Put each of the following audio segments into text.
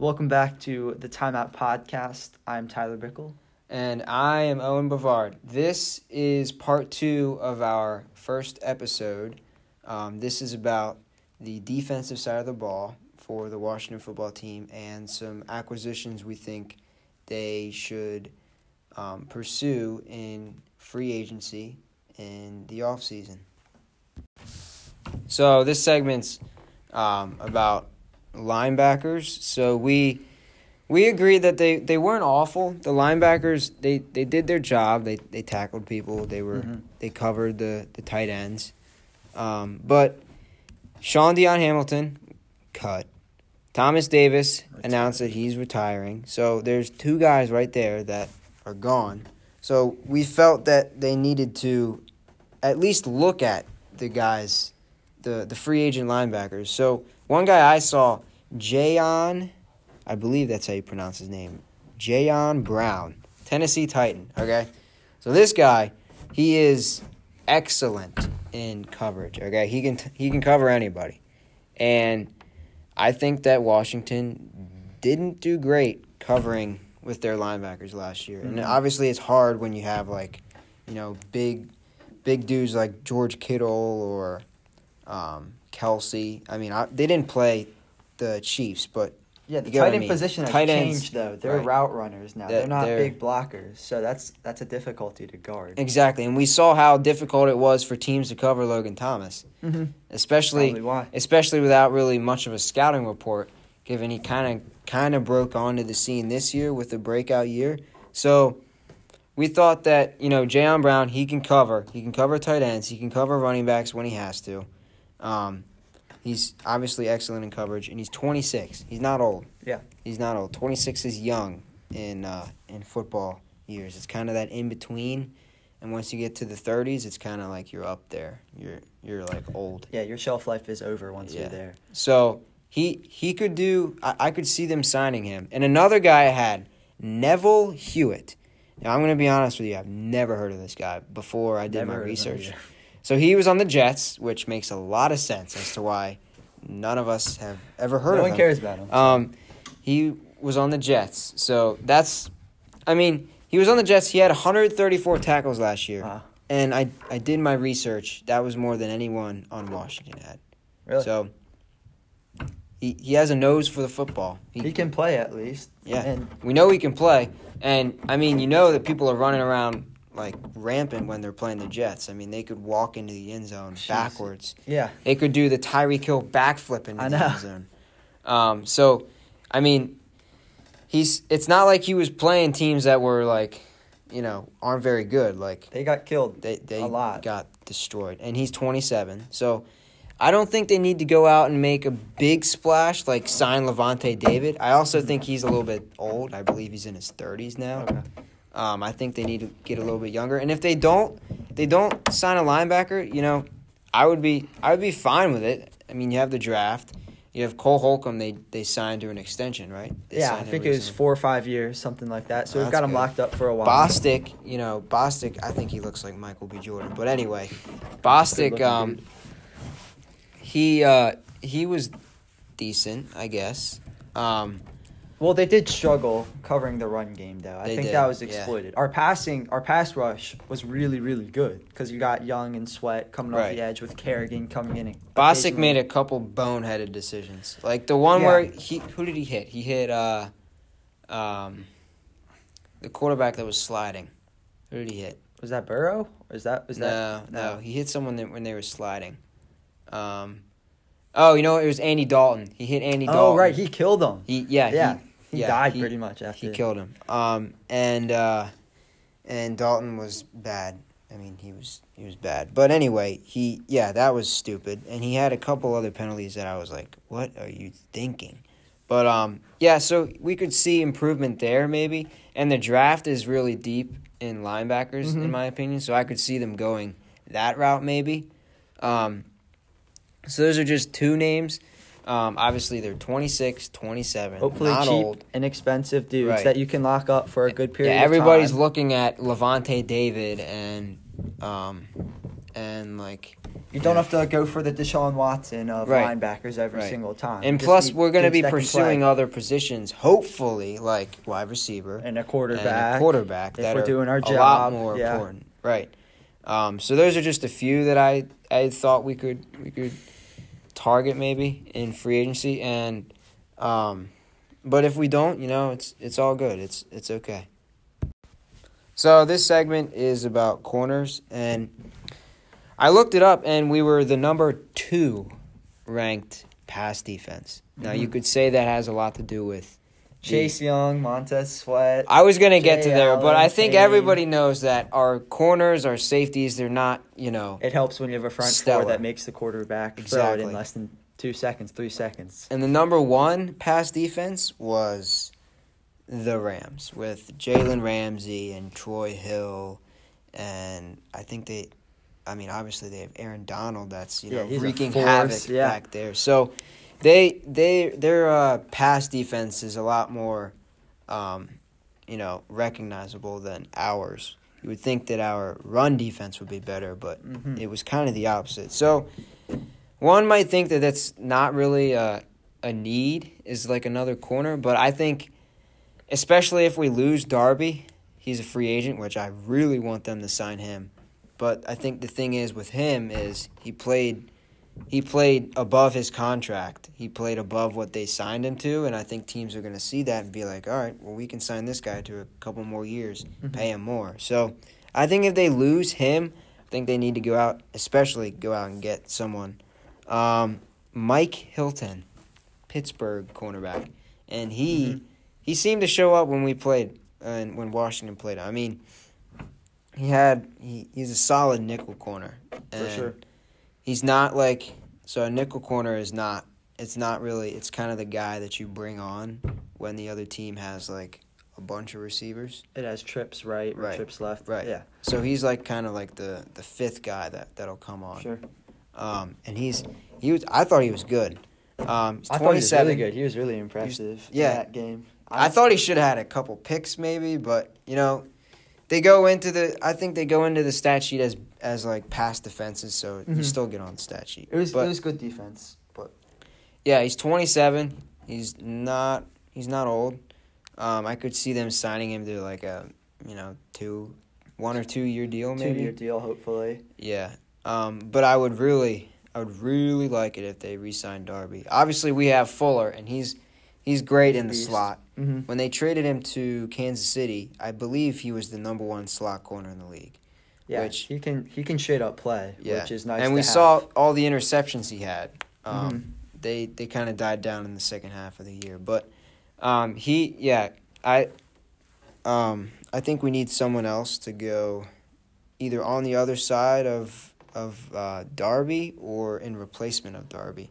Welcome back to the Timeout Podcast. I'm Tyler Bickle. And I am Owen Bavard. This is part two of our first episode. Um, this is about the defensive side of the ball for the Washington football team and some acquisitions we think they should um, pursue in free agency in the offseason. So, this segment's um, about linebackers. So, we we agreed that they, they weren't awful. The linebackers they, they did their job. They they tackled people. They were Mhm. they covered the, the tight ends. Um, but Shaun Dion Hamilton cut. Thomas Davis announced that he's retiring. So there's two guys right there that are gone. So we felt that they needed to at least look at the guys, the the free agent linebackers. So one guy I saw, Jayon, I believe that's how you pronounce his name, Jayon Brown, Tennessee Titan. Okay, so this guy, he is excellent in coverage. Okay, he can he can cover anybody, and I think that Washington didn't do great covering with their linebackers last year, and Mhm. obviously it's hard when you have like, you know, big, big dudes like George Kittle or um, Kelce. I mean, I, they didn't play the Chiefs, but Yeah, the You get what tight I end mean. position has Tight ends- changed though. They're right. route runners now. They're- They're, not they're- big blockers, so that's that's a difficulty to guard. exactly, and we saw how difficult it was for teams to cover Logan Thomas, Mm-hmm. especially especially without really much of a scouting report, given he kind of kind of broke onto the scene this year with the breakout year. So we thought that you know Jayon Brown he can cover, he can cover tight ends, he can cover running backs when he has to. Um, he's obviously excellent in coverage, and he's 26. He's not old. Yeah. he's not old. 26 is young in uh, in football years. It's kind of that in between. And once you get to the 30s, it's kind of like you're up there. You're you're like old. Yeah, your shelf life is over once Yeah. you're there. So he he could do. I, I could see them signing him. And another guy I had Neville Hewitt. Now I'm gonna be honest with you. I've never heard of this guy before I did Never my heard of them research. So he was on the Jets, which makes a lot of sense as to why none of us have ever heard no of one cares about him. Um, he was on the Jets, so that's. I mean, he was on the Jets. He had 134 tackles last year, Wow. and I I did my research. That was more than anyone on Washington had. Really? So he he has a nose for the football. he can play at least. Yeah. And We know he can play, and I mean, you know that people are running around like rampant when they're playing the Jets. I mean, they could walk into the end zone Jeez. backwards. yeah, They could do the Tyreek Hill backflip into I the know. end zone. Um, so, I mean, he's. It's not like he was playing teams that were like, you know, aren't very good. Like they got killed. they they A lot. got destroyed, and he's 27. So, I don't think they need to go out and make a big splash like sign Lavonte David. I also think he's a little bit old. I believe he's in his 30s now. Okay. Um, I think they need to get a little bit younger. And if they don't, if they don't sign a linebacker, you know, I would be I would be fine with it. I mean, you have the draft. You have Cole Holcomb. They they signed to an extension, right? They Yeah, I think it was four or five years, something like that. So Oh, we've got that's him good. locked up for a while. Bostic, you know, Bostic. I think he looks like Michael B. Jordan. But anyway, Bostic. Um, dude. he uh, he was decent, I guess. Um, Well, they did struggle covering the run game, though. I They think did, that was yeah. exploited. Our passing, our pass rush was really, really good because you got Young and Sweat coming off Right. the edge with Kerrigan coming in. and occasionally- made a couple boneheaded decisions, like the one Yeah. where he who did he hit? He hit uh, um, the quarterback that was sliding. Who did he hit? Was that Burrow? Or is that? Was no, that? no, he hit someone that, when they were sliding. Um, oh, you know what? it was Andy Dalton. He hit Andy Dalton. Oh, right. He killed him. He yeah Yeah, he, He yeah, died he- pretty much after. he killed him. Um, and uh, and Dalton was bad. I mean, he was he was bad. But anyway, he yeah, that was stupid. And he had a couple other penalties that I was like, what are you thinking? But um, yeah, so we could see improvement there maybe. And the draft is really deep in linebackers, Mhm. in my opinion. So I could see them going that route maybe. Um, so those are just two names. Um, obviously, they're 26, 27. Hopefully, not cheap, old. inexpensive dudes Right. that you can lock up for a good period. Yeah, everybody's looking at Lavonte David and um, and like You don't Yeah. have to go for the Deshaun Watson of Right. linebackers every Right. single time. and Just plus we're going to be pursuing other positions, hopefully like wide receiver and a and quarterback. a quarterback if that we're are doing our job, a lot more yeah. important. Right. Um, so those are just a few that I I thought we could we could target maybe in free agency and um, but if we don't, you know, it's it's all good. It's it's okay. So this segment is about corners and I looked it up and we were the number 2 ranked pass defense. Now you Mhm. could say that has a lot to do with Chase Young, Montez Sweat. I was gonna get to there, but I think Payne. everybody knows that our corners, our safeties, they're not, you know. It helps when you have a front Stellar. four that makes the quarterback throw it Exactly. in less than two seconds, three seconds. And the number one pass defense was the Rams with Jalen Ramsey and Troy Hill, and I think they, I mean, obviously they have Aaron Donald that's you know a wreaking havoc yeah. back there. So they they their uh, pass defense is a lot more, um, you know, recognizable than ours. You would think that our run defense would be better, but Mhm. it was kind of the opposite. So one might think that that's not really a, a need is like another corner, but I think especially if we lose Darby, he's a free agent, which I really want them to sign him. But I think the thing is with him is he played he played above his contract. He played above what they signed him to, and I think teams are going to see that and be like, "All right, well we can sign this guy to a couple more years, Mhm. pay him more." So, I think if they lose him, I think they need to go out, especially go out and get someone. Um, Mike Hilton, Pittsburgh cornerback, and he Mhm. he seemed to show up when we played and when Washington played. I mean, he had he, he's a solid nickel corner For sure. He's not like so a nickel corner is not. It's not really. It's kind of the guy that you bring on when the other team has like a bunch of receivers. It has trips right, Right. trips left. Right. Yeah. So he's like kind of like the the fifth guy that that'll come on. Sure. Um, and he's he was. I thought he was good. Um, he's I thought he was really good. He was really impressive yeah. in that game. I thought he should have had a couple picks maybe, but you know, they go into the. I think they go into the stat sheet as as like pass defenses, so you Mhm. still get on the stat sheet. it was but, it was good defense, but Yeah, he's 27. He's not he's not old. Um, I could see them signing him to like a you know two, one or two year deal maybe. two year deal hopefully. Yeah. Um, but I would really I would really like it if they re-signed Darby. Obviously, we have Fuller, and he's he's great in the Beast. slot. Mm-hmm. When they traded him to Kansas City, I believe he was the number one slot corner in the league. Yeah, Which- he can he can straight up play, Yeah. which is nice. and we have. saw all the interceptions he had. Um, Mhm. They they kind of died down in the second half of the year, but um, he yeah I um, I think we need someone else to go either on the other side of of uh, Darby or in replacement of Darby.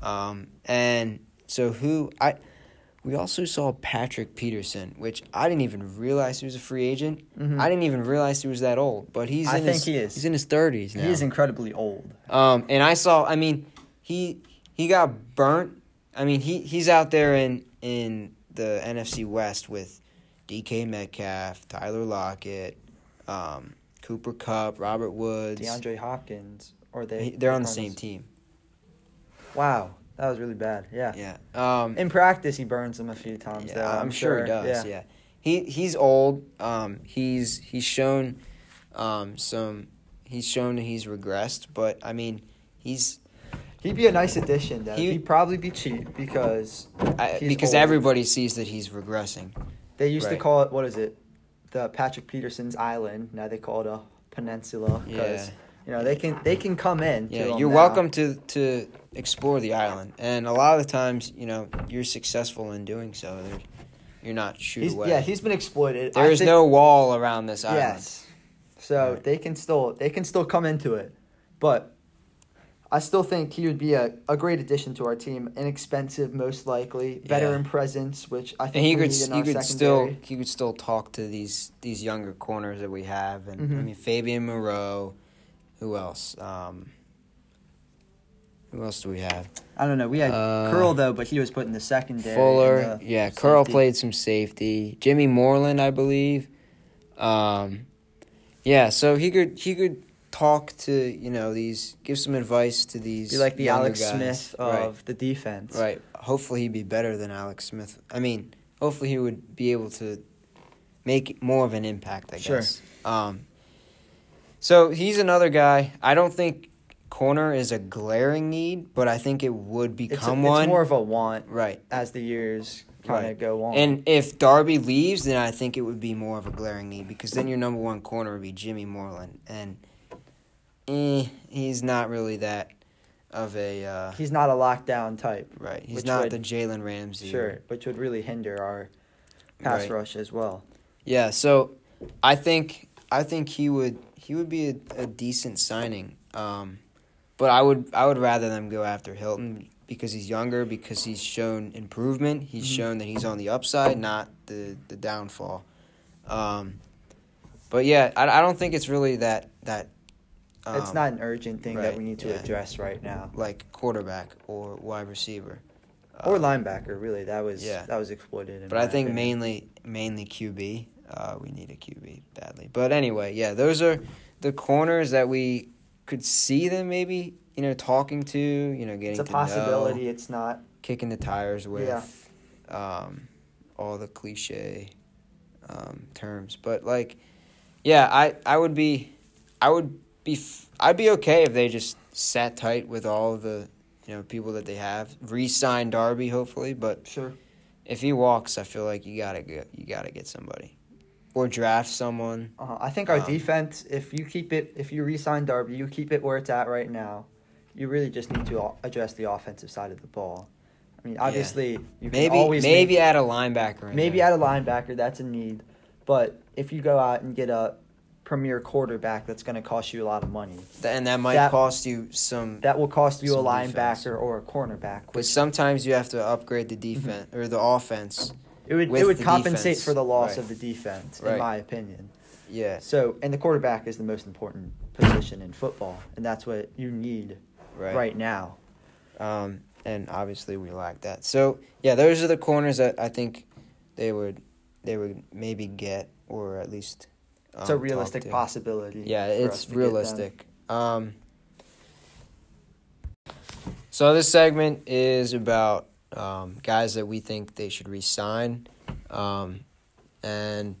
Um, and so who I we also saw Patrick Peterson, which I didn't even realize he was a free agent. Mhm. I didn't even realize he was that old, but he's I in think his, he is. He's in his thirties now. He is incredibly old. Um, and I saw. I mean, he he got burnt. I mean, he he's out there in in the NFC West with DK Metcalf, Tyler Lockett, um, Cooper Kupp, Robert Woods. DeAndre Hopkins, or they He- they're on the same team. Wow, that was really bad. Yeah. Yeah. Um, In practice, he burns them a few times. yeah, though, I'm, sure, he does. Yeah. Yeah. He he's old. Um, he's he's shown um some. He's shown that he's regressed, but I mean, he's He'd be a nice addition, though. He- He'd probably be cheap because I, because old. everybody sees that he's regressing. they used to call it what is it, the Patrick Peterson's Island. Now they call it a peninsula because Yeah. you know they can they can come in. Yeah, him you're now. welcome to to explore the island, and a lot of the times, you know, you're successful in doing so. There, you're not He's, away. yeah, he's been exploited. there I is think- no wall around this island. Yes. So Right. they can still they can still come into it, but I still think he would be a, a great addition to our team. Inexpensive, most likely, veteran presence, which I think And he could he could still he could still talk to these these younger corners that we have, and I Mhm. mean Fabian Moreau, who else? Um, who else do we have? I don't know. We had Uh, Curl though, but he was put in the secondary. Fuller, the yeah. Curl played some safety. Jimmy Moreland, I believe. Um, yeah, so he could he could talk to you know these, give some advice to these. Be like the Alex guys. Smith right. of the defense. Right. Hopefully he'd be better than Alex Smith. I mean, hopefully he would be able to make more of an impact, I Sure. guess. Um so he's another guy. I don't think corner is a glaring need, but I think it would It's, become it's one. It's more of a want right. as the years kind of Right. go on. And if Darby leaves, then I think it would be more of a glaring need because then your number one corner would be Jimmy Moreland, and eh, he's not really that of a uh, he's not a lockdown type. right. He's not would- the Jalen Ramsey. or- Sure, which would really hinder our pass Right. rush as well. Yeah, so I think I think he would he would be a, a decent signing. Um, but I would I would rather them go after Hilton because he's younger, because he's shown improvement. He's Mhm. shown that he's on the upside, not the the downfall. Um, but yeah, I, I don't think it's really that that. Um, it's not an urgent thing that we need to yeah. address right now. like quarterback or wide receiver. Or Uh, linebacker, really. That was yeah. that was exploited. In But I think opinion. mainly mainly QB. Uh, we need a QB badly. But anyway, yeah, those are the corners that we could see them maybe you know talking to you know getting it's a possibility. know, It's not. kicking the tires with Yeah. um, all the cliche um, terms. But like, yeah, I I would be I would be i'd be okay if they just sat tight with all the you know people that they have re-sign Darby hopefully, but Sure. if he walks, I feel like you gotta get you gotta get somebody, or draft someone. Uh, I think our Um, defense, if you keep it, if you re-sign Darby, you keep it where it's at right now. You really just need to address the offensive side of the ball. I mean, obviously, you can Maybe always maybe make- add a linebacker. Maybe there. add a linebacker. That's a need, but if you go out and get a premier quarterback, that's going to cost you a lot of money. And that might that- cost you some. That will cost you a linebacker defense. or a cornerback, But sometimes you have to upgrade the defense or the offense. It would it would compensate defense. for the loss Right. of the defense, Right. in my opinion. Yeah, So, and the quarterback is the most important position in football, and that's what you need right. right, now. Um, and obviously we lack that. So yeah, those are the corners that I think they would they would maybe get or at least. Um, It's a realistic possibility. Yeah, it's to get them. realistic. Um, so this segment is about um, guys that we think they should resign, um, and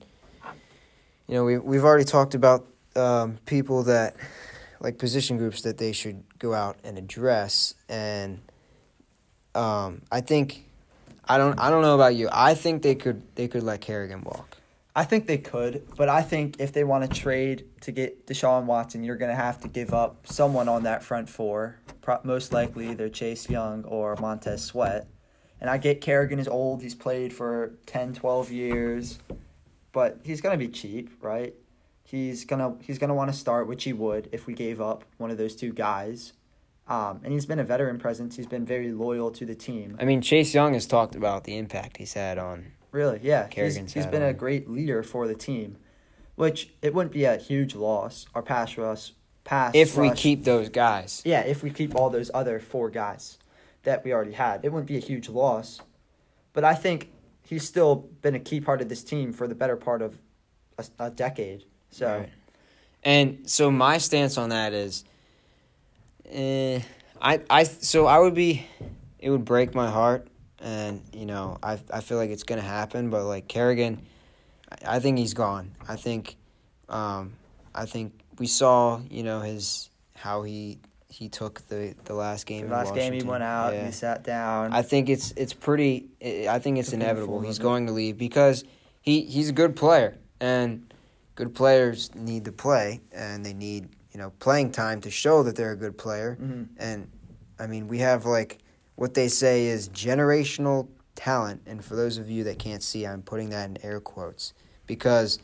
you know we we've already talked about um, people that like position groups that they should go out and address, and um, I think I don't I don't know about you. I think they could they could let Kerrigan walk. I think they could, but I think if they want to trade to get Deshaun Watson, you're going to have to give up someone on that front four. Most likely either Chase Young or Montez Sweat. And I get Kerrigan is old. He's played for 10, 12 years, but he's going to be cheap, right? He's going to he's to want to start, which he would if we gave up one of those two guys. Um, and he's been a veteran presence. He's been very loyal to the team. I mean, Chase Young has talked about the impact he's had on Really, yeah. He's, Kerrigan's he's had been a great leader for the team, which it wouldn't be a huge loss. Our pass rush, pass if we keep those guys. yeah, if we keep all those other four guys that we already had, it wouldn't be a huge loss. But I think he's still been a key part of this team for the better part of a, a decade. So Right. And so my stance on that is, eh, I I so I would be, it would break my heart, and you know I I feel like it's gonna happen, but like Kerrigan, I, I think he's gone. I think, um, I think we saw you know his how he he took the the last game. the in last game he went out, Yeah. he sat down. I think it's it's pretty. I think it's It's inevitable. He's going to leave because he he's a good player, and good players need to play, and they need you know playing time to show that they're a good player. Mhm. And I mean, we have like what they say is generational talent, and for those of you that can't see, I'm putting that in air quotes because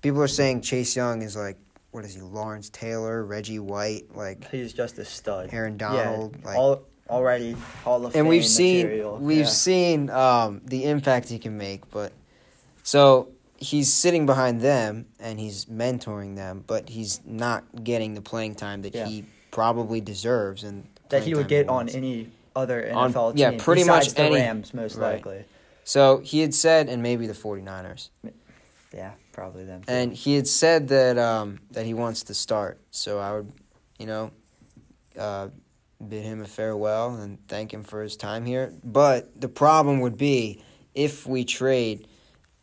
people are saying Chase Young is like what is he, Lawrence Taylor, Reggie White, like He's just a stud. Aaron Donald, yeah, like all, already Hall of and Fame we've seen material. we've yeah. seen um, the impact he can make. But so he's sitting behind them and he's mentoring them, but he's not getting the playing time that Yeah. he probably deserves and that he would get on any other On- NFL team. yeah, pretty much the any- Rams, most right. likely. So he had said, and maybe the 49ers. Yeah, probably them. too. And he had said that um, that he wants to start. So I would, you know, uh, bid him a farewell and thank him for his time here. But the problem would be if we trade,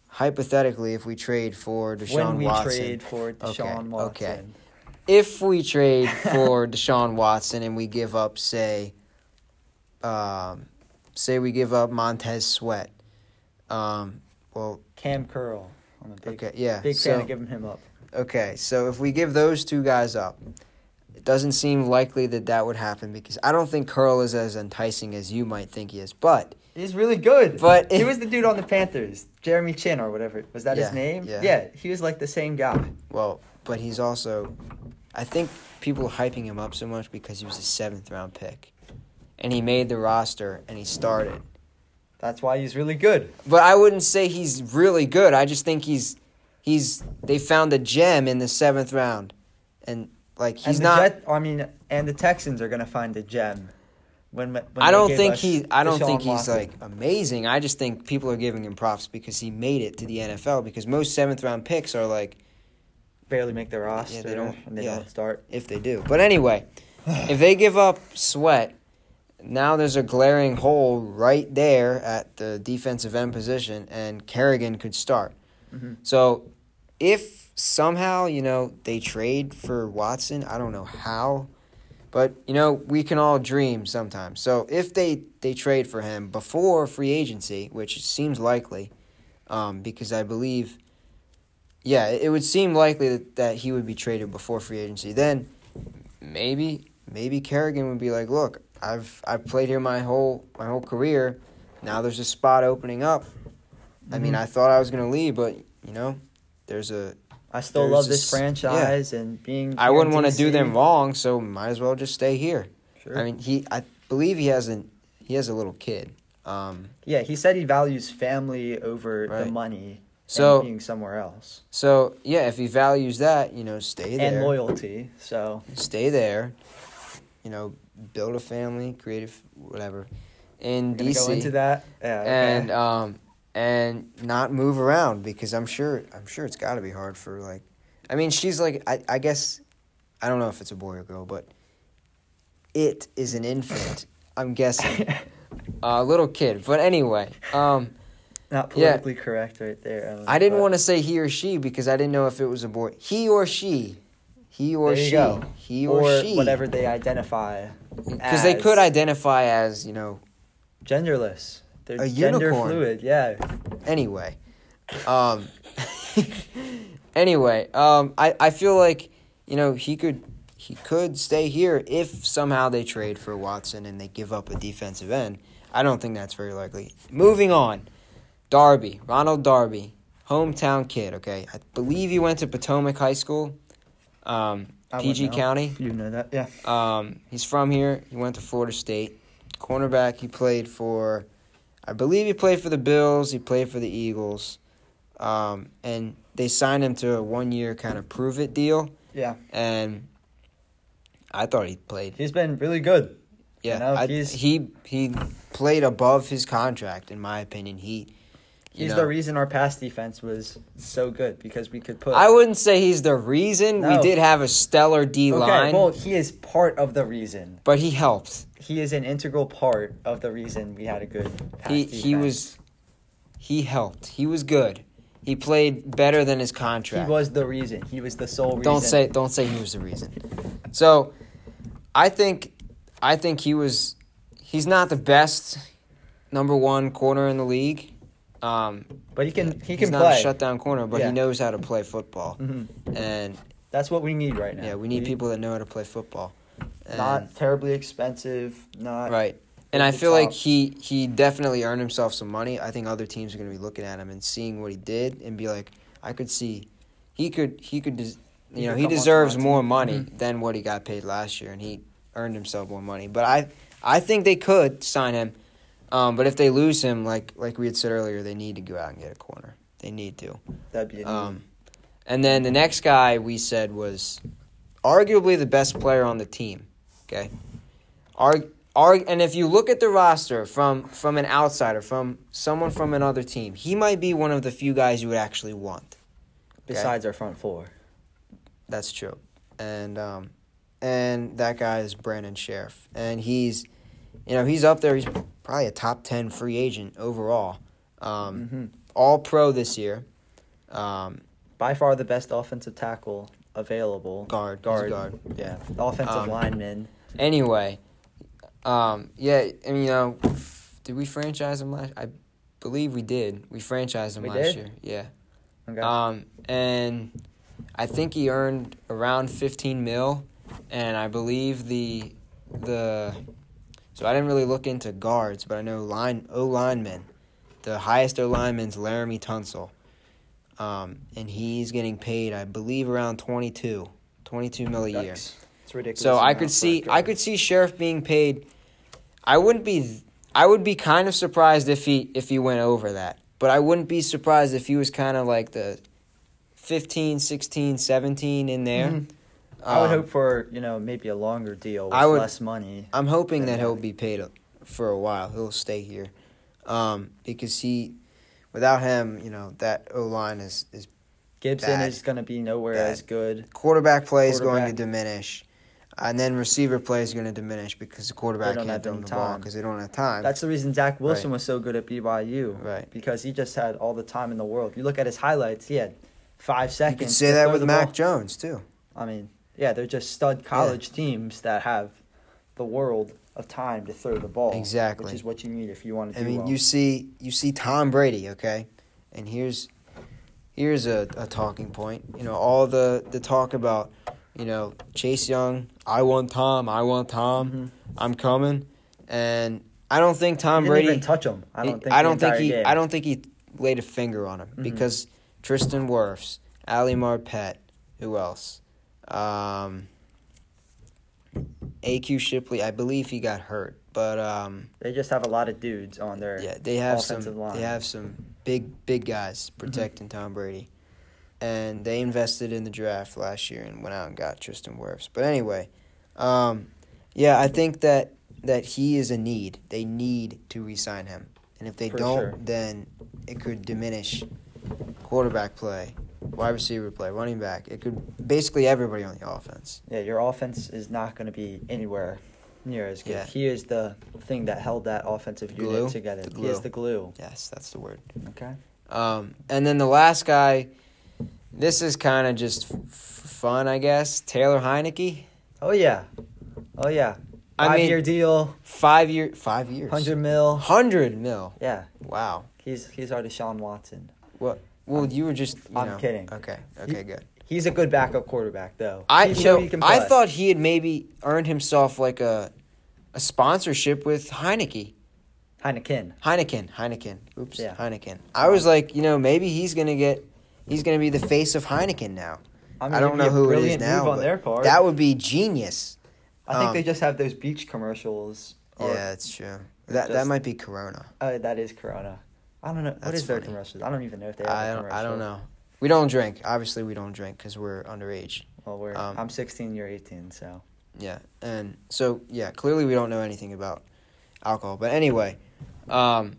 hypothetically, if we trade for Deshaun Watson, when we Watson. trade for Deshaun Watson, okay. if we trade for Deshaun Watson and we give up, say, um, say we give up Montez Sweat, um, well, Cam Curl, I'm a big, okay, yeah, big so, fan of giving him up. Okay, so if we give those two guys up, it doesn't seem likely that that would happen because I don't think Curl is as enticing as you might think he is. But He's really good. But he was the dude on the Panthers, Jeremy Chinn or whatever. Was that Yeah, his name? yeah. he was like the same guy. well, but he's also, I think people are hyping him up so much because he was a seventh round pick, and he made the roster and he started. That's why he's really good. But I wouldn't say he's really good. I just think he's he's they found a gem in the seventh round, and like he's and not. Jet, I mean, and the Texans are gonna find a gem. When, when I don't think he. I don't Deshaun think he's Watson. like amazing. I just think people are giving him props because he made it to the NFL. Because most seventh round picks are like barely make the roster. they don't- And they yeah. don't start. if they do. But anyway, if they give up Sweat, now there's a glaring hole right there at the defensive end position, and Kerrigan could start. Mhm. So if somehow you know they trade for Watson, I don't know how, but you know we can all dream sometimes. So if they they trade for him before free agency, which seems likely, um, because I believe. Yeah, it it would seem likely that, that he would be traded before free agency. Then maybe maybe Kerrigan would be like, "Look, I've I've played here my whole my whole career. Now there's a spot opening up. I mean, Mhm. I thought I was going to leave, but you know, there's a I still love this- this franchise and being. I wouldn't want to do them wrong, so might as well just stay here. Sure. I mean, he I believe he has an he has a little kid. Um, yeah, he said he values family over the money. So- and being somewhere else so yeah, if he values that, you know, stay there. and loyalty. So stay there, you know, build a family, creative, whatever, in we're DC, go into that. Yeah. okay. and um, and not move around because I'm sure I'm sure it's got to be hard for like, I mean, she's like I I guess I don't know if it's a boy or girl, but it is an infant. I'm guessing a little kid, but anyway, um, Not Yeah. politically correct right there. Ellen, I didn't want to say he or she because I didn't know if it was a boy, he or she. He or she, go. he or, or she, whatever they identify. because they could identify as you know Genderless. They're A gender unicorn. fluid. Yeah. anyway um anyway um I, I feel like you know he could he could stay here if somehow they trade for watson and they give up a defensive end i don't think that's very likely moving on darby ronald darby hometown kid okay i believe he went to potomac high school um, pg county You know that. Yeah. um, he's from here. He went to Florida State. Cornerback. He played for, I believe he played for the Bills. He played for the Eagles, um, and they signed him to a one-year kind of prove it deal. Yeah. And I thought he played. He's been really good. Yeah, You know, I, he he played above his contract, in my opinion. He. He's know, the reason our pass defense was so good because we could put. I wouldn't say he's the reason. We did have a stellar D okay, line, well, he is part of the reason. but he helped. He is an integral part of the reason we had a good. Pass He defense. he was he helped. He was good. He played better than his contract. He was the reason. He was the sole reason. don't say don't say he was the reason. So, I think I think he was he's not the best number 1 corner in the league. Um But he can. He he's can not play. a shutdown corner, but Yeah. he knows how to play football. hmm And That's what we need right now. yeah, we need people that know how to play football. And- Not terribly expensive. Not Right. And I feel like he he definitely earned himself some money. I think other teams are going to be looking at him and seeing what he did and be like, I could see he could he could des- you know he deserves more money Mhm. than what he got paid last year, and he earned himself more money. But I I think they could sign him. Um, but if they lose him, like like we had said earlier, they need to go out and get a corner. They need to. that'd be. Um, and then the next guy we said was arguably the best player on the team. Okay, Arg, arg, and if you look at the roster from from an outsider, from someone from another team, he might be one of the few guys you would actually want. besides our front four. That's true. And um, and that guy is Brandon Scherff, and he's, you know, he's up there. He's probably a top ten free agent overall. Um, hmm All pro this year. Um, By far the best offensive tackle available. guard, Guard. guard. Yeah. Offensive Um, lineman. Anyway, um, yeah, and you know, f- did we franchise him last? I believe we did. We franchised him We last did? year. Yeah. Okay. Um, and I think he earned around fifteen mil, and I believe the the so I didn't really look into guards, but I know line O linemen. The highest O lineman's Laremy Tunsil. Um, and he's getting paid, I believe, around 22, 22 mil a year. Ridiculous. So I could see I could see Scherff being paid. I wouldn't be I would be kind of surprised if he if he went over that. But I wouldn't be surprised if he was kind of like the 15, 16, 17 in there. Mhm. I would Um, hope for you know maybe a longer deal with I would- less money. I'm hoping that he'll be paid for a while. He'll stay here. Um, because he without him, you know, that O line is is Gibson bad. is going to be nowhere Bad. as good. quarterback play is going to diminish. And then receiver play is going to diminish because the quarterback can't throw the ball because they don't have time. That's the reason Zach Wilson Right. was so good at BYU. Right. Because he just had all the time in the world. You look at his highlights; he had five You seconds. could to say that with Mac ball. Jones too. I mean, yeah, they're just stud college teams that have the world of time to throw the ball. Exactly. Which is what you need if you want to I mean, well. you see, you see Tom Brady, okay, and here's here's a, a talking point. You know, all the the talk about, you know, Chase Young. I want Tom. I want Tom. Mhm. I'm coming, and I don't think Tom He didn't Brady. touch him. I don't think. I don't think he. game. I don't think he laid a finger on him Mhm. because Tristan Wirfs, Ali Marpet, who else? Um, AQ Shipley. I believe he got hurt, but um, They just have a lot of dudes on their. yeah, they have offensive some. line. They have some big, big guys protecting Tom Brady, and they invested in the draft last year and went out and got Tristan Wirfs. But anyway, um, yeah, I think that that he is a need. They need to re-sign him, and if they For don't, sure. then it could diminish quarterback play, wide receiver play, running back. It could basically everybody on the offense. Yeah, your offense is not going to be anywhere near as good. Yeah. He is the thing that held that offensive Glue? unit together. The He is the glue. Yes, that's the word. Okay. Um, and then the last guy, this is kind of just f- fun, I guess. Taylor Heinicke, Oh yeah. Oh yeah. I Five mean- year deal, five year, five years, hundred mil. hundred mil. Yeah, Wow. he's he's our Deshaun Watson. Well, you were just. You I'm know, kidding. Okay. Okay. Good. He's a good backup quarterback though. I He you know, I thought he had maybe earned himself like a a sponsorship with Heineke. Heineken. Heineken. Heineken. Oops. Yeah. Heineken. I was like, you know, maybe he's gonna get. He's gonna be the face of Heineken now. I, mean, I don't know who it is now, on their part. That would be genius. I think um, they just have those beach commercials. yeah, that's true. That that might be Corona. Oh, that is Corona. I don't know. what That's is their funny. commercials? I don't even know if they have I a don't. I don't know. We don't drink. Obviously, we don't drink because we're underage. Well, we're, Um, I'm 16, you're 18, so. Yeah, and so yeah, clearly we don't know anything about alcohol. But anyway, um,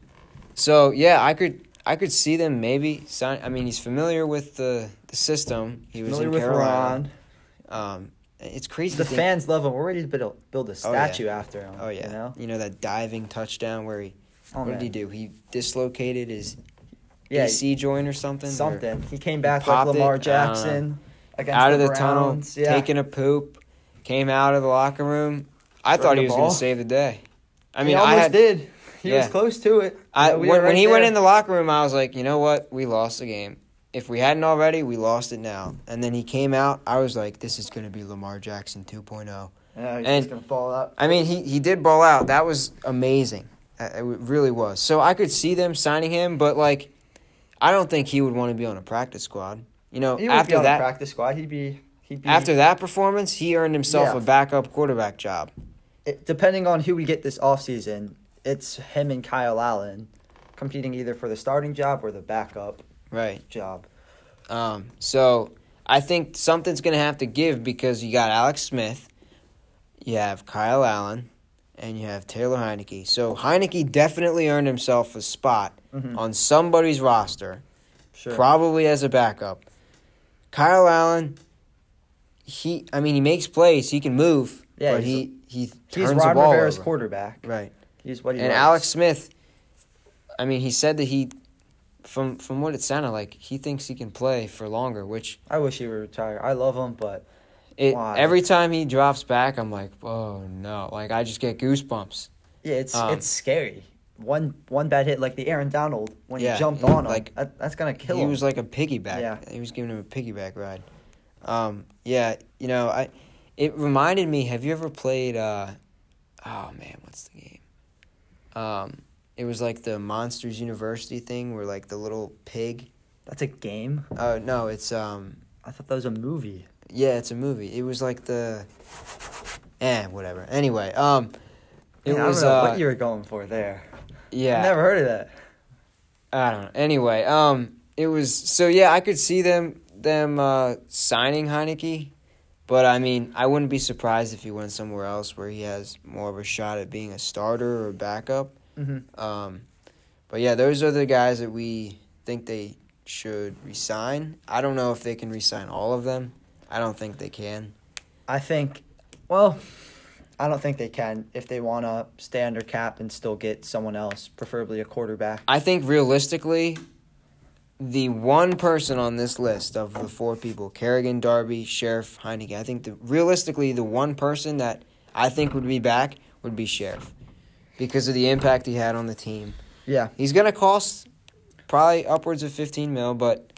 so yeah, I could I could see them maybe sign. I mean, he's familiar with the the system. He was Familiar in with Carolina. Ron. Um, it's crazy. The fans love him. We're ready to build, build a Oh, yeah. statue after him. Oh yeah, You know? that diving touchdown where he Oh, what man. did he do? He dislocated his Yeah, AC joint or something. or something. He came back like Lamar don't. Jackson against out the of the Browns. tunnel, Yeah. taking a poop, came out of the locker room. I thought he was going to save the day. I he mean, almost I had did. He was close to it. I we when, were when right he went in the locker room, I was like, you know what? We lost the game. If we hadn't already, we lost it now. And then he came out. I was like, this is going to be Lamar Jackson 2.0. Yeah, he's and- just gonna fall out. I mean, he he did ball out. That was amazing. Uh, It really was. So I could see them signing him, but like, I don't think he would want to be on a practice squad. You know, He would be after that, practice squad. He'd be. He'd be after that performance, he earned himself Yeah. a backup quarterback job. it, depending on who we get this offseason, it's him and Kyle Allen competing either for the starting job or the backup Right. job. Um, so I think something's going to have to give because you got Alex Smith, you have Kyle Allen, and you have Taylor Heinicke. So Heinicke definitely earned himself a spot Mhm. on somebody's roster, Sure. probably as a backup. Kyle Allen, he I mean he makes plays, he can move, Yeah, but he's- he he He's turns the ball Rivera's over. quarterback. Right. He's what he And likes. Alex Smith, I mean, he said that he, from from what it sounded like, he thinks he can play for longer. Which I wish he would retire. I love him, but it Why? every time he drops back, I'm like, oh no! Like I just get goosebumps. yeah, it's Um, it's scary. One one bad hit like the Aaron Donald when Yeah, he jumped he- on him, like, that, that's gonna kill he him. He was like a piggyback. Yeah. he was giving him a piggyback ride. Um, yeah, you know, I. It reminded me. Have you ever played? uh Oh man, what's the game? Um, it was like the Monsters University thing, where like the little pig. that's a game. Oh no, it's um. I thought that was a movie. Yeah, it's a movie. It was like the, eh, whatever. Anyway, um, it Man, was I don't know uh, what you were going for there. yeah. Never heard of that. I don't know. Anyway, um, it was so yeah. I could see them them uh, signing Heinicke, but I mean, I wouldn't be surprised if he went somewhere else where he has more of a shot at being a starter or a backup. Mm-hmm. Um, but yeah, those are the guys that we think they should resign. I don't know if they can resign all of them. I don't think they can. I think, well, I don't think they can if they want to stay under cap and still get someone else, preferably a quarterback. I think realistically, the one person on this list of the four people, Kerrigan, Darby, Scherff, Heinicke, I think the, realistically the one person that I think would be back would be Scherff because of the impact he had on the team. Yeah, He's going to cost probably upwards of 15 mil, but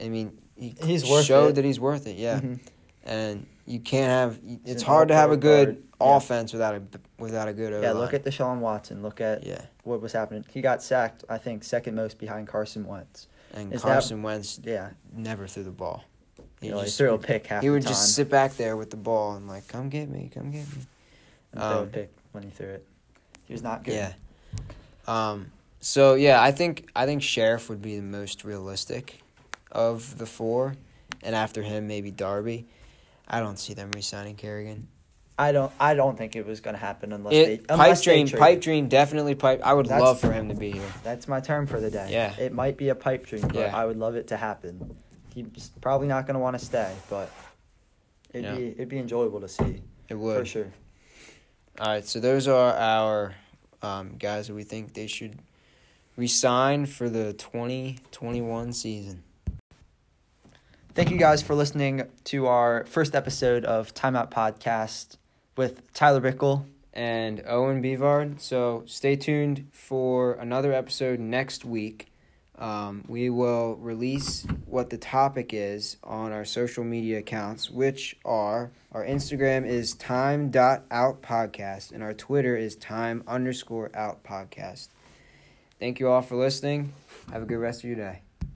I mean, he He's worth showed it. that he's worth it, yeah. Mhm. And you can't have it's an hard to have a good guard, yeah. offense without a without a good yeah. O-line. Look at Deshaun Watson. Look at yeah. what was happening. He got sacked. I think second most behind Carson Wentz. And Is that- Carson Wentz Yeah, never threw the ball. you know, he threw a pick half he would just sit back there with the ball and like, come get me, come get me. and throw a um, pick when he threw it. He was not good. Yeah. Um. So yeah, I think I think Scherff would be the most realistic of the four, and after him maybe Darby. I don't see them re-signing Kerrigan. I don't. I don't think it was going to happen unless It, they. Unless pipe dream, pipe dream, definitely pipe. I would That's- love for him to be here. That's my term for the day. Yeah. It might be a pipe dream, but Yeah. I would love it to happen. He's probably not going to want to stay, but it'd Yeah. be it'd be enjoyable to see It would for sure. All right, so those are our um, guys that we think they should resign for the twenty twenty one season. Thank you guys for listening to our first episode of Timeout Podcast with Tyler Bickle. and Owen Bevard. So stay tuned for another episode next week. Um, we will release what the topic is on our social media accounts, which are our Instagram is time.outpodcast and our Twitter is time underscore out podcast. Thank you all for listening. Have a good rest of your day.